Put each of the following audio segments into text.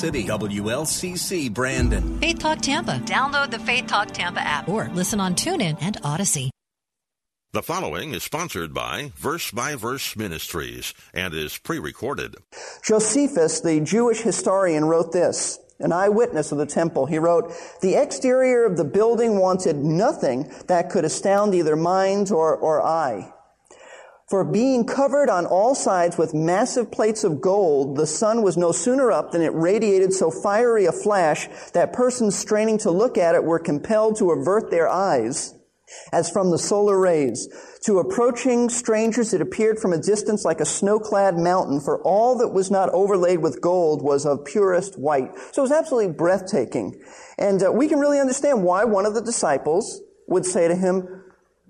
City WLCC Brandon. Faith Talk Tampa. Download the Faith Talk Tampa app or listen on TuneIn and Odyssey. The following is sponsored by Verse by Verse Ministries and is pre recorded. Josephus, the Jewish historian, wrote this. An eyewitness of the temple. He wrote, The exterior of the building wanted nothing that could astound either mind or, or eye. For being covered on all sides with massive plates of gold, the sun was no sooner up than it radiated so fiery a flash that persons straining to look at it were compelled to avert their eyes as from the solar rays. To approaching strangers, it appeared from a distance like a snow-clad mountain, for all that was not overlaid with gold was of purest white. So it was absolutely breathtaking. And uh, we can really understand why one of the disciples would say to him,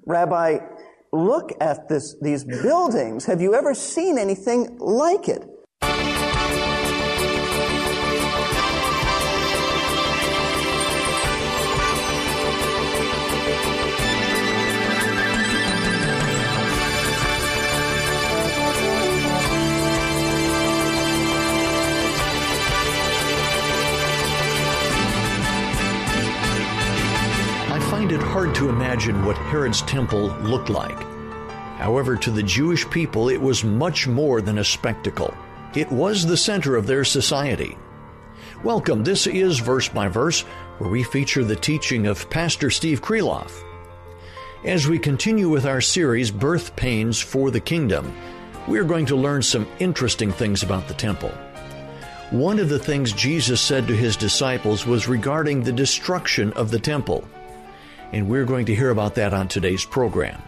Rabbi, look at this, these buildings. Have you ever seen anything like it? Hard to imagine what Herod's temple looked like. However, to the Jewish people, it was much more than a spectacle. It was the center of their society. Welcome. This is Verse by Verse, where we feature the teaching of Pastor Steve Kreloff. As we continue with our series, Birth Pains for the Kingdom, we are going to learn some interesting things about the temple. One of the things Jesus said to his disciples was regarding the destruction of the temple and we're going to hear about that on today's program.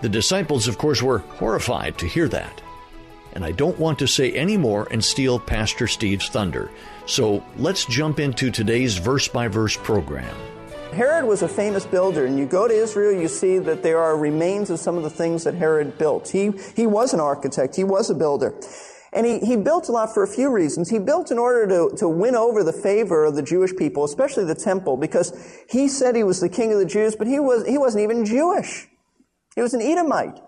The disciples, of course, were horrified to hear that. And I don't want to say any more and steal Pastor Steve's thunder. So let's jump into today's verse by verse program. Herod was a famous builder, and you go to Israel, you see that there are remains of some of the things that Herod built. He, he was an architect, he was a builder. And he, he built a lot for a few reasons. He built in order to, to win over the favor of the Jewish people, especially the temple, because he said he was the king of the Jews, but he, was, he wasn't even Jewish. He was an Edomite.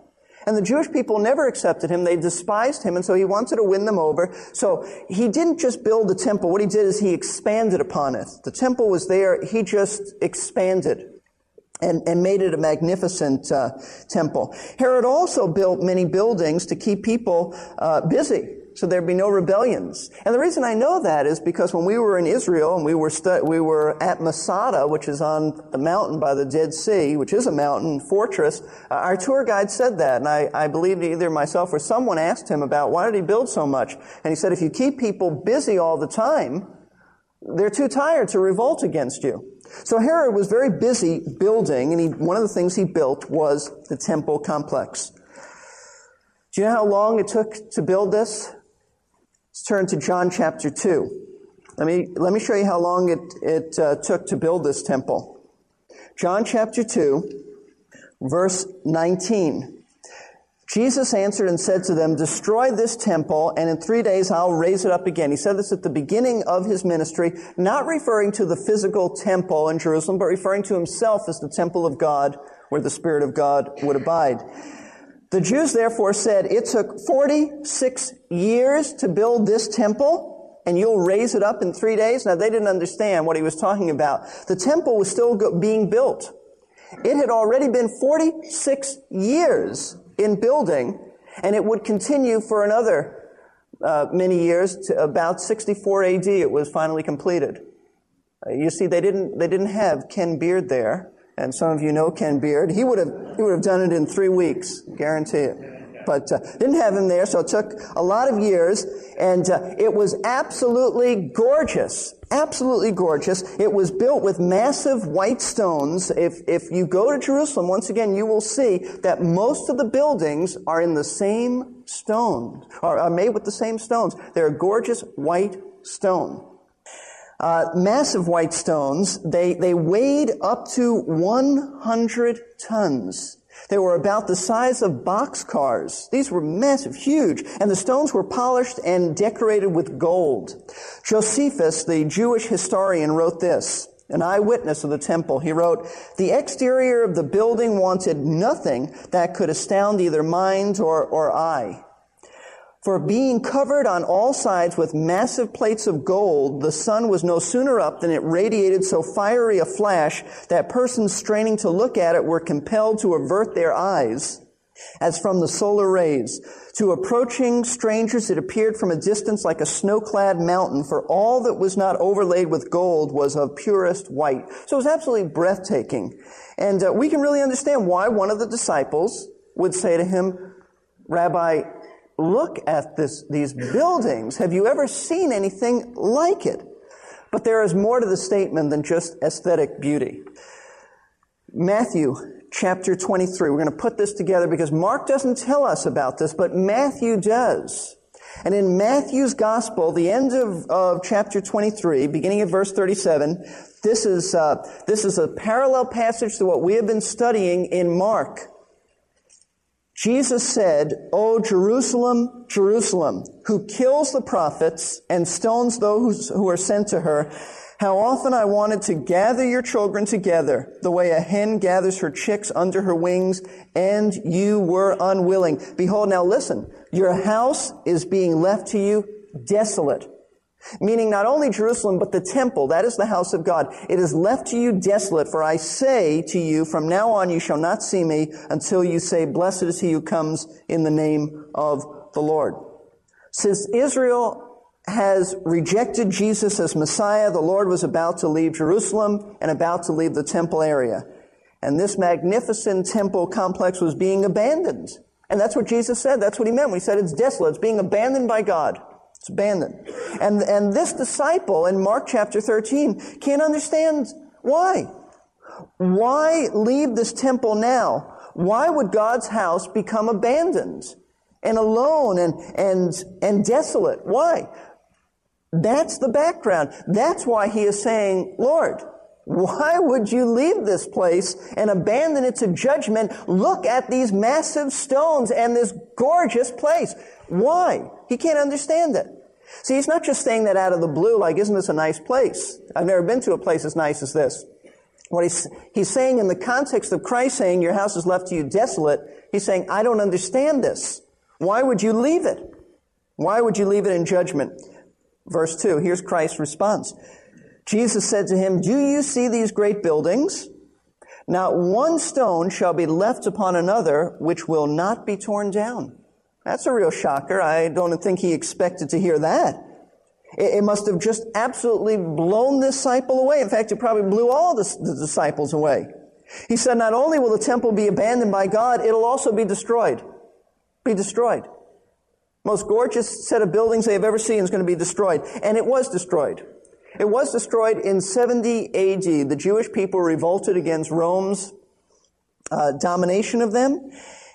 And the Jewish people never accepted him. They despised him, and so he wanted to win them over. So he didn't just build the temple. What he did is he expanded upon it. The temple was there. He just expanded and, and made it a magnificent uh, temple. Herod also built many buildings to keep people uh, busy so there'd be no rebellions. And the reason I know that is because when we were in Israel and we were stu- we were at Masada, which is on the mountain by the Dead Sea, which is a mountain fortress, uh, our tour guide said that, and I, I believe either myself or someone asked him about why did he build so much, and he said if you keep people busy all the time, they're too tired to revolt against you. So Herod was very busy building, and he, one of the things he built was the temple complex. Do you know how long it took to build this? Let's turn to John chapter 2. Let me, let me show you how long it, it uh, took to build this temple. John chapter 2, verse 19. Jesus answered and said to them, Destroy this temple, and in three days I'll raise it up again. He said this at the beginning of his ministry, not referring to the physical temple in Jerusalem, but referring to himself as the temple of God, where the Spirit of God would abide. The Jews therefore said, It took 46 years to build this temple, and you'll raise it up in three days? Now, they didn't understand what he was talking about. The temple was still being built. It had already been 46 years in building, and it would continue for another uh, many years. To about 64 AD, it was finally completed. Uh, you see, they didn't they didn't have Ken Beard there, and some of you know Ken Beard. He would have he would have done it in three weeks, guarantee it but uh, didn't have him there, so it took a lot of years, and uh, it was absolutely gorgeous. Absolutely gorgeous. It was built with massive white stones. If, if you go to Jerusalem, once again, you will see that most of the buildings are in the same stone, or are made with the same stones. They're gorgeous white stone. Uh, massive white stones. They, they weighed up to 100 tons. They were about the size of boxcars. These were massive, huge, and the stones were polished and decorated with gold. Josephus, the Jewish historian, wrote this, an eyewitness of the temple. He wrote, the exterior of the building wanted nothing that could astound either mind or, or eye. For being covered on all sides with massive plates of gold, the sun was no sooner up than it radiated so fiery a flash that persons straining to look at it were compelled to avert their eyes as from the solar rays. To approaching strangers, it appeared from a distance like a snow-clad mountain, for all that was not overlaid with gold was of purest white. So it was absolutely breathtaking. And uh, we can really understand why one of the disciples would say to him, Rabbi, look at this, these buildings. Have you ever seen anything like it? But there is more to the statement than just aesthetic beauty. Matthew chapter 23. We're going to put this together because Mark doesn't tell us about this, but Matthew does. And in Matthew's gospel, the end of, of chapter 23, beginning at verse 37, this is, uh, this is a parallel passage to what we have been studying in Mark. Jesus said, O Jerusalem, Jerusalem, who kills the prophets and stones those who are sent to her, how often I wanted to gather your children together the way a hen gathers her chicks under her wings, and you were unwilling. Behold, now listen, your house is being left to you desolate. Meaning not only Jerusalem, but the temple, that is the house of God. It is left to you desolate, for I say to you, from now on you shall not see me until you say, blessed is he who comes in the name of the Lord. Since Israel has rejected Jesus as Messiah, the Lord was about to leave Jerusalem and about to leave the temple area. And this magnificent temple complex was being abandoned. And that's what Jesus said. That's what he meant he said it's desolate. It's being abandoned by God. It's abandoned. And, and this disciple in Mark chapter 13 can't understand why. Why leave this temple now? Why would God's house become abandoned and alone and, and, and desolate? Why? That's the background. That's why he is saying, Lord, why would you leave this place and abandon it to judgment? Look at these massive stones and this gorgeous place. Why? He can't understand it. See, he's not just saying that out of the blue, like, isn't this a nice place? I've never been to a place as nice as this. What he's, he's saying in the context of Christ saying, your house is left to you desolate, he's saying, I don't understand this. Why would you leave it? Why would you leave it in judgment? Verse 2, here's Christ's response. Jesus said to him, Do you see these great buildings? Not one stone shall be left upon another which will not be torn down. That's a real shocker. I don't think he expected to hear that. It, must have just absolutely blown this disciple away. In fact, it probably blew all the, disciples away. He said, not only will the temple be abandoned by God, it'll also be destroyed. Be destroyed. Most gorgeous set of buildings they have ever seen is going to be destroyed. And it was destroyed. It was destroyed in 70 AD. The Jewish people revolted against Rome's uh, domination of them.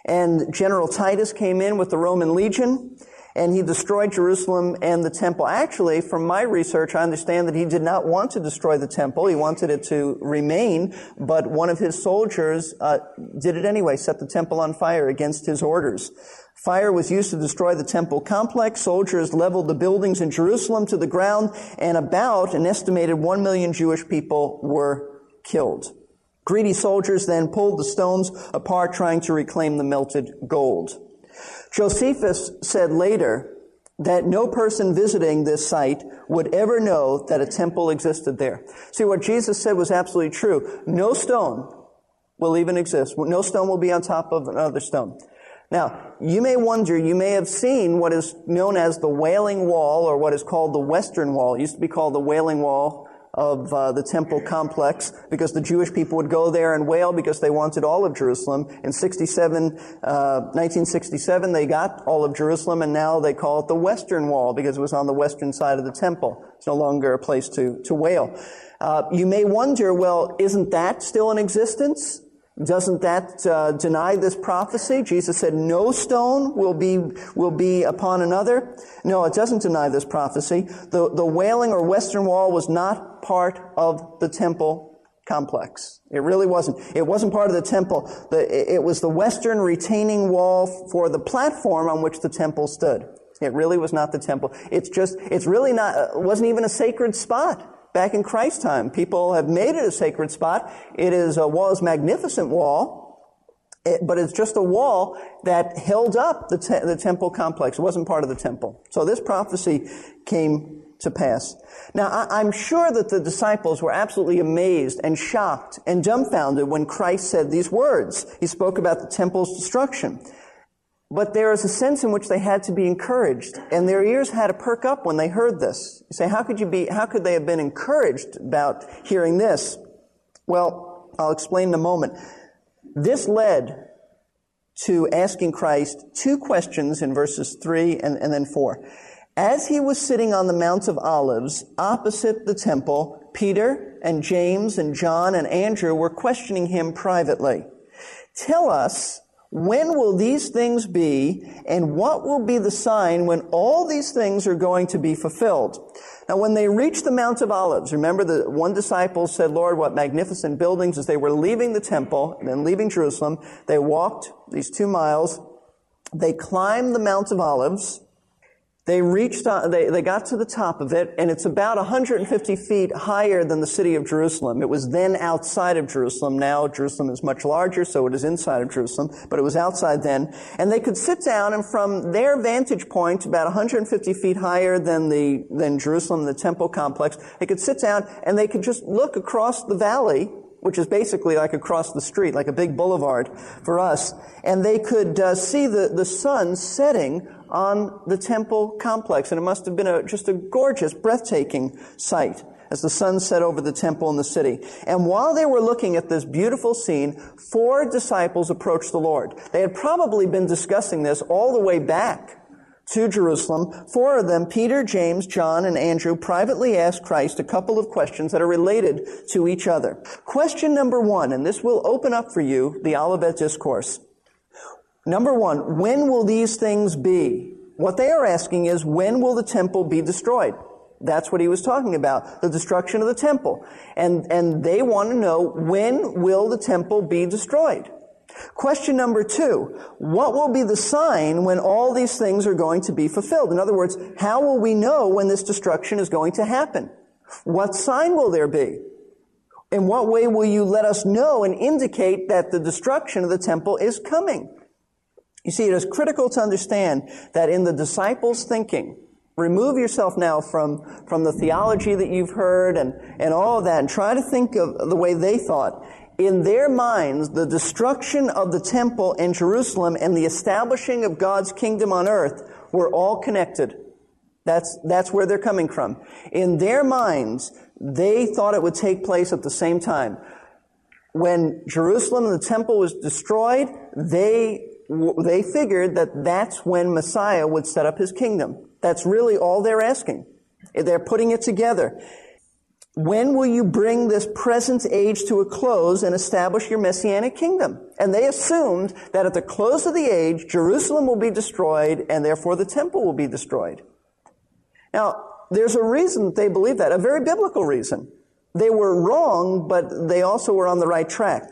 And General Titus came in with the Roman legion and he destroyed Jerusalem and the temple. Actually, from my research, I understand that he did not want to destroy the temple. He wanted it to remain, but one of his soldiers uh, did it anyway, set the temple on fire against his orders. Fire was used to destroy the temple complex. Soldiers leveled the buildings in Jerusalem to the ground, and about an estimated one million Jewish people were killed. Greedy soldiers then pulled the stones apart trying to reclaim the melted gold. Josephus said later that no person visiting this site would ever know that a temple existed there. See, what Jesus said was absolutely true. No stone will even exist. No stone will be on top of another stone. Now, you may wonder, you may have seen what is known as the Wailing Wall, or what is called the Western Wall. It used to be called the Wailing Wall of uh, the temple complex because the Jewish people would go there and wail because they wanted all of Jerusalem. In 67, uh, 1967, they got all of Jerusalem, and now they call it the Western Wall because it was on the western side of the temple. It's no longer a place to, to wail. Uh, you may wonder, well, isn't that still in existence? Doesn't that uh, deny this prophecy? Jesus said, "No stone will be will be upon another." No, it doesn't deny this prophecy. The the wailing or western wall was not part of the temple complex. It really wasn't. It wasn't part of the temple. The, it was the western retaining wall for the platform on which the temple stood. It really was not the temple. It's just. It's really not. Uh, wasn't even a sacred spot back in Christ's time. People have made it a sacred spot. It is a wall, magnificent wall, it, but it's just a wall that held up the, te- the temple complex. It wasn't part of the temple. So this prophecy came to pass. Now, I, I'm sure that the disciples were absolutely amazed and shocked and dumbfounded when Christ said these words. He spoke about the temple's destruction. But there is a sense in which they had to be encouraged, and their ears had to perk up when they heard this. You say, how could you be, how could they have been encouraged about hearing this? Well, I'll explain in a moment. This led to asking Christ two questions in verses three and, and then four. As he was sitting on the Mount of Olives opposite the temple, Peter and James and John and Andrew were questioning him privately. Tell us, when will these things be, and what will be the sign when all these things are going to be fulfilled? Now, when they reached the Mount of Olives, remember the one disciple said, Lord, what magnificent buildings, as they were leaving the temple and then leaving Jerusalem, they walked these two miles, they climbed the Mount of Olives, they reached, they, they got to the top of it, and it's about 150 feet higher than the city of Jerusalem. It was then outside of Jerusalem. Now Jerusalem is much larger, so it is inside of Jerusalem, but it was outside then. And they could sit down, and from their vantage point, about 150 feet higher than the, than Jerusalem, the temple complex, they could sit down and they could just look across the valley which is basically like across the street, like a big boulevard for us. And they could uh, see the, the sun setting on the temple complex. And it must have been a, just a gorgeous, breathtaking sight as the sun set over the temple and the city. And while they were looking at this beautiful scene, four disciples approached the Lord. They had probably been discussing this all the way back to Jerusalem. Four of them, Peter, James, John, and Andrew, privately asked Christ a couple of questions that are related to each other. Question number one, and this will open up for you the Olivet Discourse. Number one, when will these things be? What they are asking is, when will the temple be destroyed? That's what he was talking about, the destruction of the temple. And, and they want to know, when will the temple be destroyed? Question number two, what will be the sign when all these things are going to be fulfilled? In other words, how will we know when this destruction is going to happen? What sign will there be? In what way will you let us know and indicate that the destruction of the temple is coming? You see, it is critical to understand that in the disciples' thinking, remove yourself now from, from the theology that you've heard and, and all of that and try to think of the way they thought. In their minds, the destruction of the temple in Jerusalem and the establishing of God's kingdom on earth were all connected. That's, that's where they're coming from. In their minds, they thought it would take place at the same time. When Jerusalem and the temple was destroyed, they they figured that that's when Messiah would set up his kingdom. That's really all they're asking. They're putting it together. When will you bring this present age to a close and establish your messianic kingdom? And they assumed that at the close of the age, Jerusalem will be destroyed and therefore the temple will be destroyed. Now, there's a reason they believe that, a very biblical reason. They were wrong, but they also were on the right track.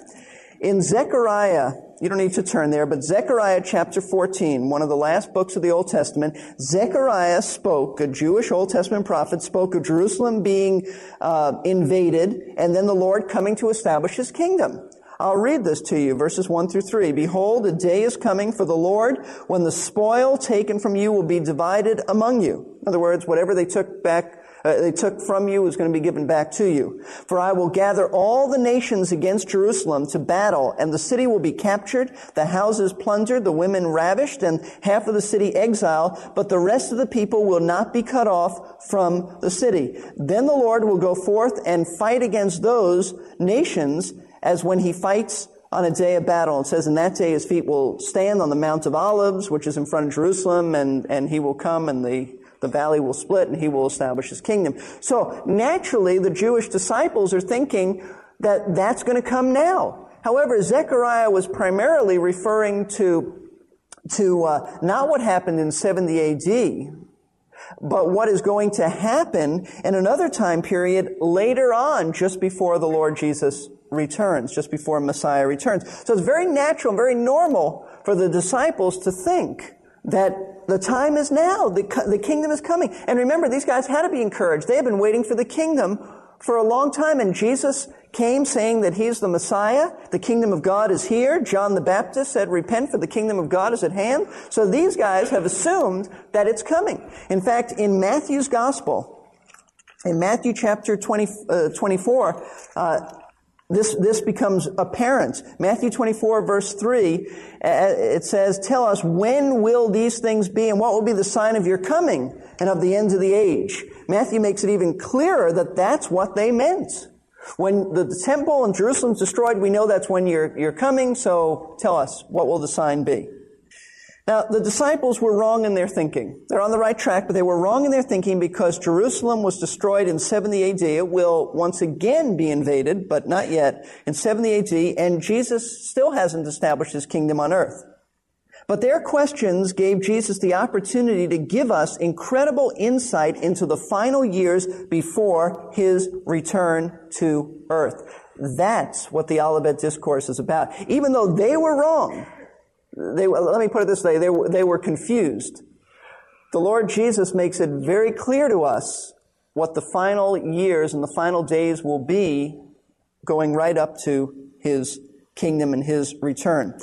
In Zechariah you don't need to turn there, but Zechariah chapter 14, one of the last books of the Old Testament, Zechariah spoke, a Jewish Old Testament prophet spoke of Jerusalem being uh, invaded and then the Lord coming to establish his kingdom. I'll read this to you, verses 1 through 3. Behold, a day is coming for the Lord when the spoil taken from you will be divided among you. In other words, whatever they took back uh, they took from you is going to be given back to you. For I will gather all the nations against Jerusalem to battle, and the city will be captured, the houses plundered, the women ravished, and half of the city exiled, but the rest of the people will not be cut off from the city. Then the Lord will go forth and fight against those nations as when he fights on a day of battle. It says, in that day his feet will stand on the Mount of Olives, which is in front of Jerusalem, and, and he will come and the the valley will split and he will establish his kingdom. So naturally, the Jewish disciples are thinking that that's going to come now. However, Zechariah was primarily referring to to uh, not what happened in 70 AD, but what is going to happen in another time period later on, just before the Lord Jesus returns, just before Messiah returns. So it's very natural, very normal for the disciples to think that the time is now. The, the kingdom is coming. And remember, these guys had to be encouraged. They had been waiting for the kingdom for a long time, and Jesus came saying that he's the Messiah. The kingdom of God is here. John the Baptist said, repent for the kingdom of God is at hand. So these guys have assumed that it's coming. In fact, in Matthew's gospel, in Matthew chapter 20, uh, 24, uh, this, this becomes apparent. Matthew 24 verse 3, uh, it says, tell us when will these things be and what will be the sign of your coming and of the end of the age. Matthew makes it even clearer that that's what they meant. When the temple in Jerusalem is destroyed, we know that's when you're, you're coming, so tell us, what will the sign be? Now, the disciples were wrong in their thinking. They're on the right track, but they were wrong in their thinking because Jerusalem was destroyed in 70 AD. It will once again be invaded, but not yet, in 70 AD, and Jesus still hasn't established his kingdom on earth. But their questions gave Jesus the opportunity to give us incredible insight into the final years before his return to earth. That's what the Olivet Discourse is about. Even though they were wrong, they, let me put it this way, they they were confused. The Lord Jesus makes it very clear to us what the final years and the final days will be going right up to his kingdom and his return.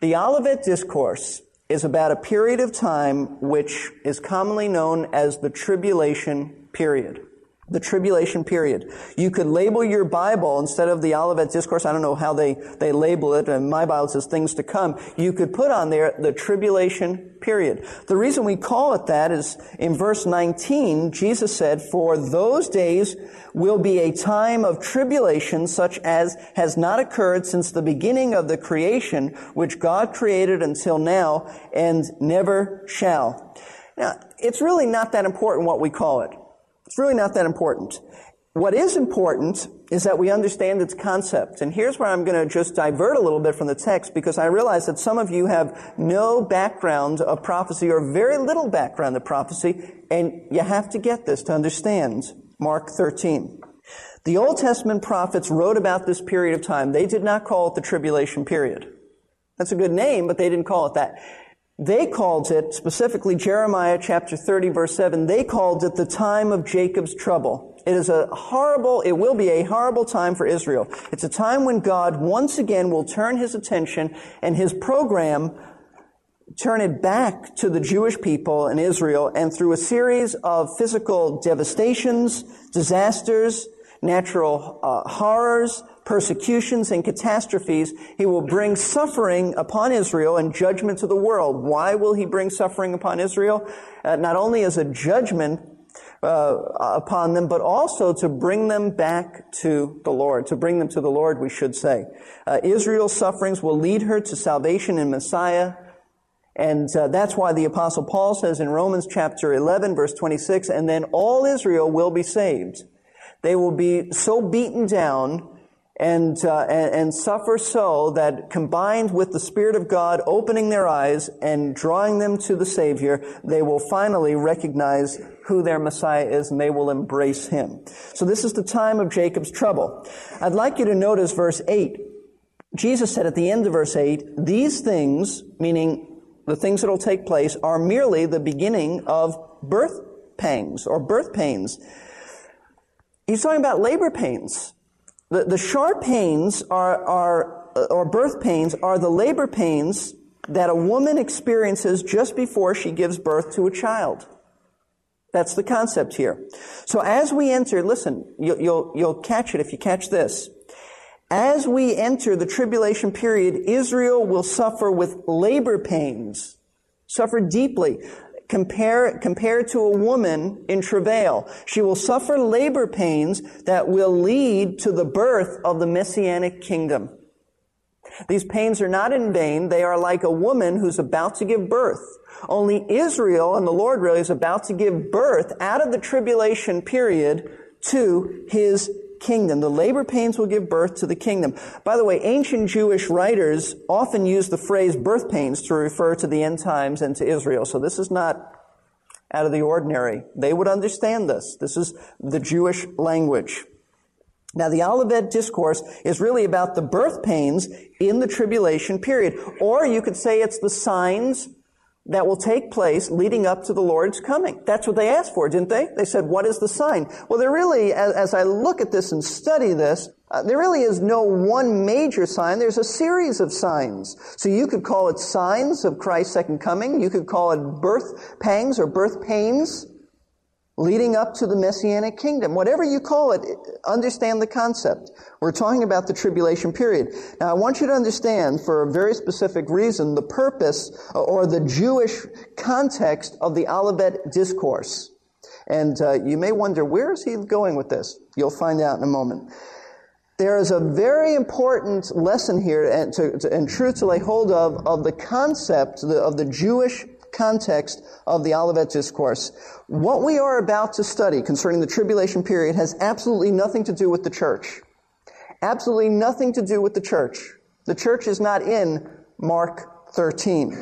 The Olivet Discourse is about a period of time which is commonly known as the tribulation period the tribulation period. You could label your Bible instead of the Olivet Discourse. I don't know how they, they label it, and my Bible says things to come. You could put on there the tribulation period. The reason we call it that is in verse 19, Jesus said, For those days will be a time of tribulation such as has not occurred since the beginning of the creation, which God created until now and never shall. Now, it's really not that important what we call it. It's really not that important. What is important is that we understand its concept. And here's where I'm going to just divert a little bit from the text because I realize that some of you have no background of prophecy or very little background of prophecy, and you have to get this to understand Mark 13. The Old Testament prophets wrote about this period of time. They did not call it the tribulation period. That's a good name, but they didn't call it that. They called it, specifically Jeremiah chapter 30 verse 7, they called it the time of Jacob's trouble. It is a horrible, it will be a horrible time for Israel. It's a time when God once again will turn his attention and his program turn it back to the Jewish people in Israel and through a series of physical devastations, disasters, natural uh, horrors, persecutions and catastrophes, he will bring suffering upon Israel and judgment to the world. Why will he bring suffering upon Israel? Uh, not only as a judgment uh, upon them, but also to bring them back to the Lord, to bring them to the Lord, we should say. Uh, Israel's sufferings will lead her to salvation in Messiah. And uh, that's why the apostle Paul says in Romans chapter 11 verse 26, and then all Israel will be saved. They will be so beaten down and, uh, and, and suffer so that combined with the Spirit of God opening their eyes and drawing them to the Savior, they will finally recognize who their Messiah is and they will embrace Him. So this is the time of Jacob's trouble. I'd like you to notice verse 8. Jesus said at the end of verse 8, these things, meaning the things that will take place, are merely the beginning of birth pangs or birth pains. He's talking about labor pains. The, the sharp pains are, are, or birth pains are the labor pains that a woman experiences just before she gives birth to a child. That's the concept here. So as we enter, listen, you'll, you'll, you'll catch it if you catch this. As we enter the tribulation period, Israel will suffer with labor pains, suffer deeply compare, compared to a woman in travail. She will suffer labor pains that will lead to the birth of the messianic kingdom. These pains are not in vain. They are like a woman who's about to give birth. Only Israel and the Lord really is about to give birth out of the tribulation period to his kingdom. The labor pains will give birth to the kingdom. By the way, ancient Jewish writers often use the phrase birth pains to refer to the end times and to Israel. So this is not out of the ordinary. They would understand this. This is the Jewish language. Now, the Olivet Discourse is really about the birth pains in the tribulation period. Or you could say it's the signs that will take place leading up to the Lord's coming. That's what they asked for, didn't they? They said, what is the sign? Well, there really, as, as I look at this and study this, uh, there really is no one major sign. There's a series of signs. So you could call it signs of Christ's second coming. You could call it birth pangs or birth pains leading up to the messianic kingdom. Whatever you call it, understand the concept. We're talking about the tribulation period. Now, I want you to understand, for a very specific reason, the purpose or the Jewish context of the Olivet Discourse. And uh, you may wonder, where is he going with this? You'll find out in a moment. There is a very important lesson here and, to, to, and truth to lay hold of of the concept of the Jewish context of the Olivet Discourse. What we are about to study concerning the tribulation period has absolutely nothing to do with the church. Absolutely nothing to do with the church. The church is not in Mark 13.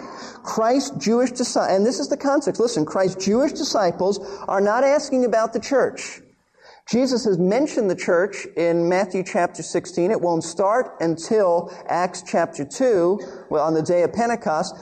Christ's Jewish disciples, and this is the context, listen, Christ's Jewish disciples are not asking about the church. Jesus has mentioned the church in Matthew chapter 16. It won't start until Acts chapter 2, well, on the day of Pentecost.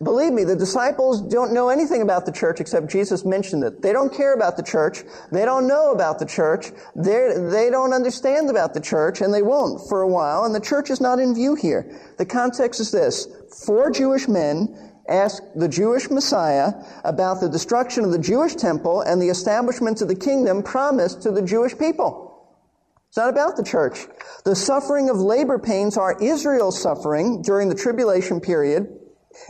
Believe me, the disciples don't know anything about the church except Jesus mentioned it. They don't care about the church. They don't know about the church. They're, they don't understand about the church, and they won't for a while, and the church is not in view here. The context is this. Four Jewish men ask the Jewish Messiah about the destruction of the Jewish temple and the establishment of the kingdom promised to the Jewish people. It's not about the church. The suffering of labor pains are Israel's suffering during the tribulation period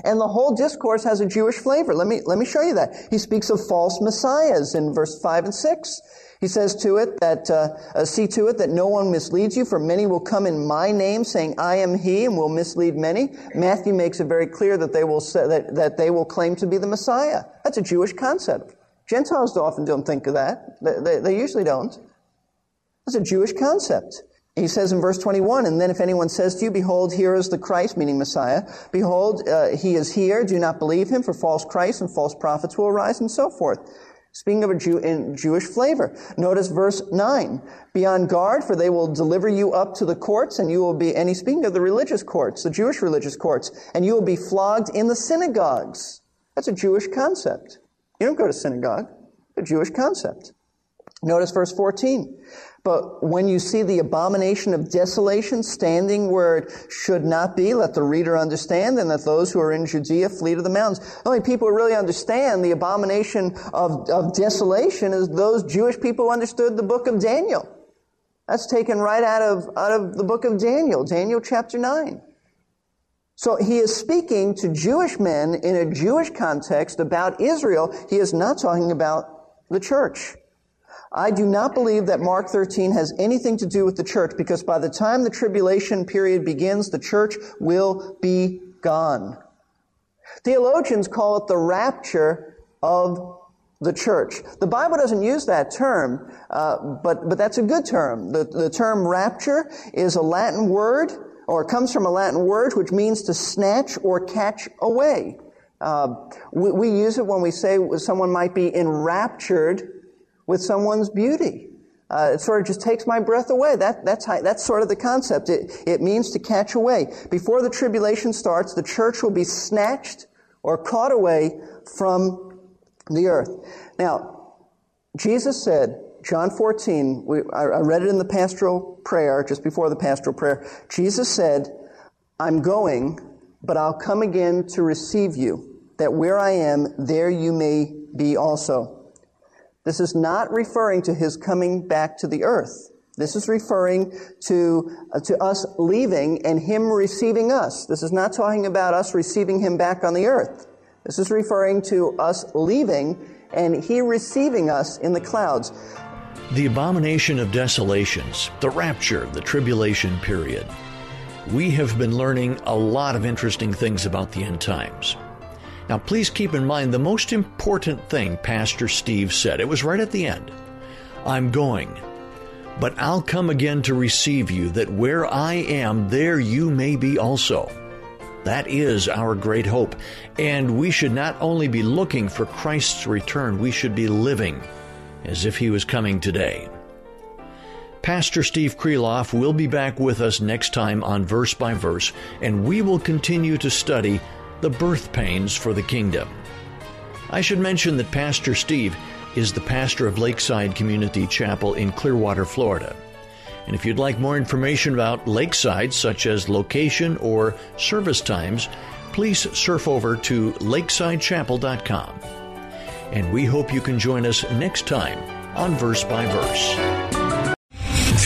and the whole discourse has a Jewish flavor. Let me, let me show you that. He speaks of false messiahs in verse 5 and 6. He says to it that, uh, uh, see to it that no one misleads you, for many will come in my name saying, I am he, and will mislead many. Matthew makes it very clear that they will say, that, that they will claim to be the Messiah. That's a Jewish concept. Gentiles often don't think of that. They, they, they usually don't. That's a Jewish concept. He says in verse 21, and then if anyone says to you, behold, here is the Christ, meaning Messiah, behold, uh, he is here, do not believe him, for false Christs and false prophets will arise, and so forth. Speaking of a Jew in Jewish flavor. Notice verse 9. Be on guard, for they will deliver you up to the courts, and you will be, and he's speaking of the religious courts, the Jewish religious courts, and you will be flogged in the synagogues. That's a Jewish concept. You don't go to synagogue. A Jewish concept. Notice verse 14. But when you see the abomination of desolation standing where it should not be, let the reader understand, and that those who are in Judea flee to the mountains. Only people who really understand the abomination of, of desolation is those Jewish people who understood the book of Daniel. That's taken right out of, out of the book of Daniel, Daniel chapter 9. So he is speaking to Jewish men in a Jewish context about Israel. He is not talking about the church. I do not believe that Mark 13 has anything to do with the church because by the time the tribulation period begins, the church will be gone. Theologians call it the rapture of the church. The Bible doesn't use that term, uh, but, but that's a good term. The, the term rapture is a Latin word, or comes from a Latin word which means to snatch or catch away. Uh, we, we use it when we say someone might be enraptured with someone's beauty. Uh, it sort of just takes my breath away. That, that's, how, that's sort of the concept. It, it means to catch away. Before the tribulation starts, the church will be snatched or caught away from the earth. Now, Jesus said, John 14, we, I, I read it in the pastoral prayer, just before the pastoral prayer. Jesus said, I'm going, but I'll come again to receive you, that where I am, there you may be also. This is not referring to his coming back to the earth. This is referring to, uh, to us leaving and him receiving us. This is not talking about us receiving him back on the earth. This is referring to us leaving and he receiving us in the clouds. The abomination of desolations, the rapture, the tribulation period. We have been learning a lot of interesting things about the end times. Now, please keep in mind the most important thing Pastor Steve said. It was right at the end I'm going, But I'll come again to receive you, that where I am, there you may be also. That is our great hope. And we should not only be looking for Christ's return, we should be living as if he was coming today. Pastor Steve Kreloff will be back with us next time on Verse by Verse, and we will continue to study the birth pains for the kingdom. I should mention that Pastor Steve is the pastor of Lakeside Community Chapel in Clearwater, Florida. And if you'd like more information about Lakeside, such as location or service times, please surf over to lakesidechapel.com. And we hope you can join us next time on Verse by Verse.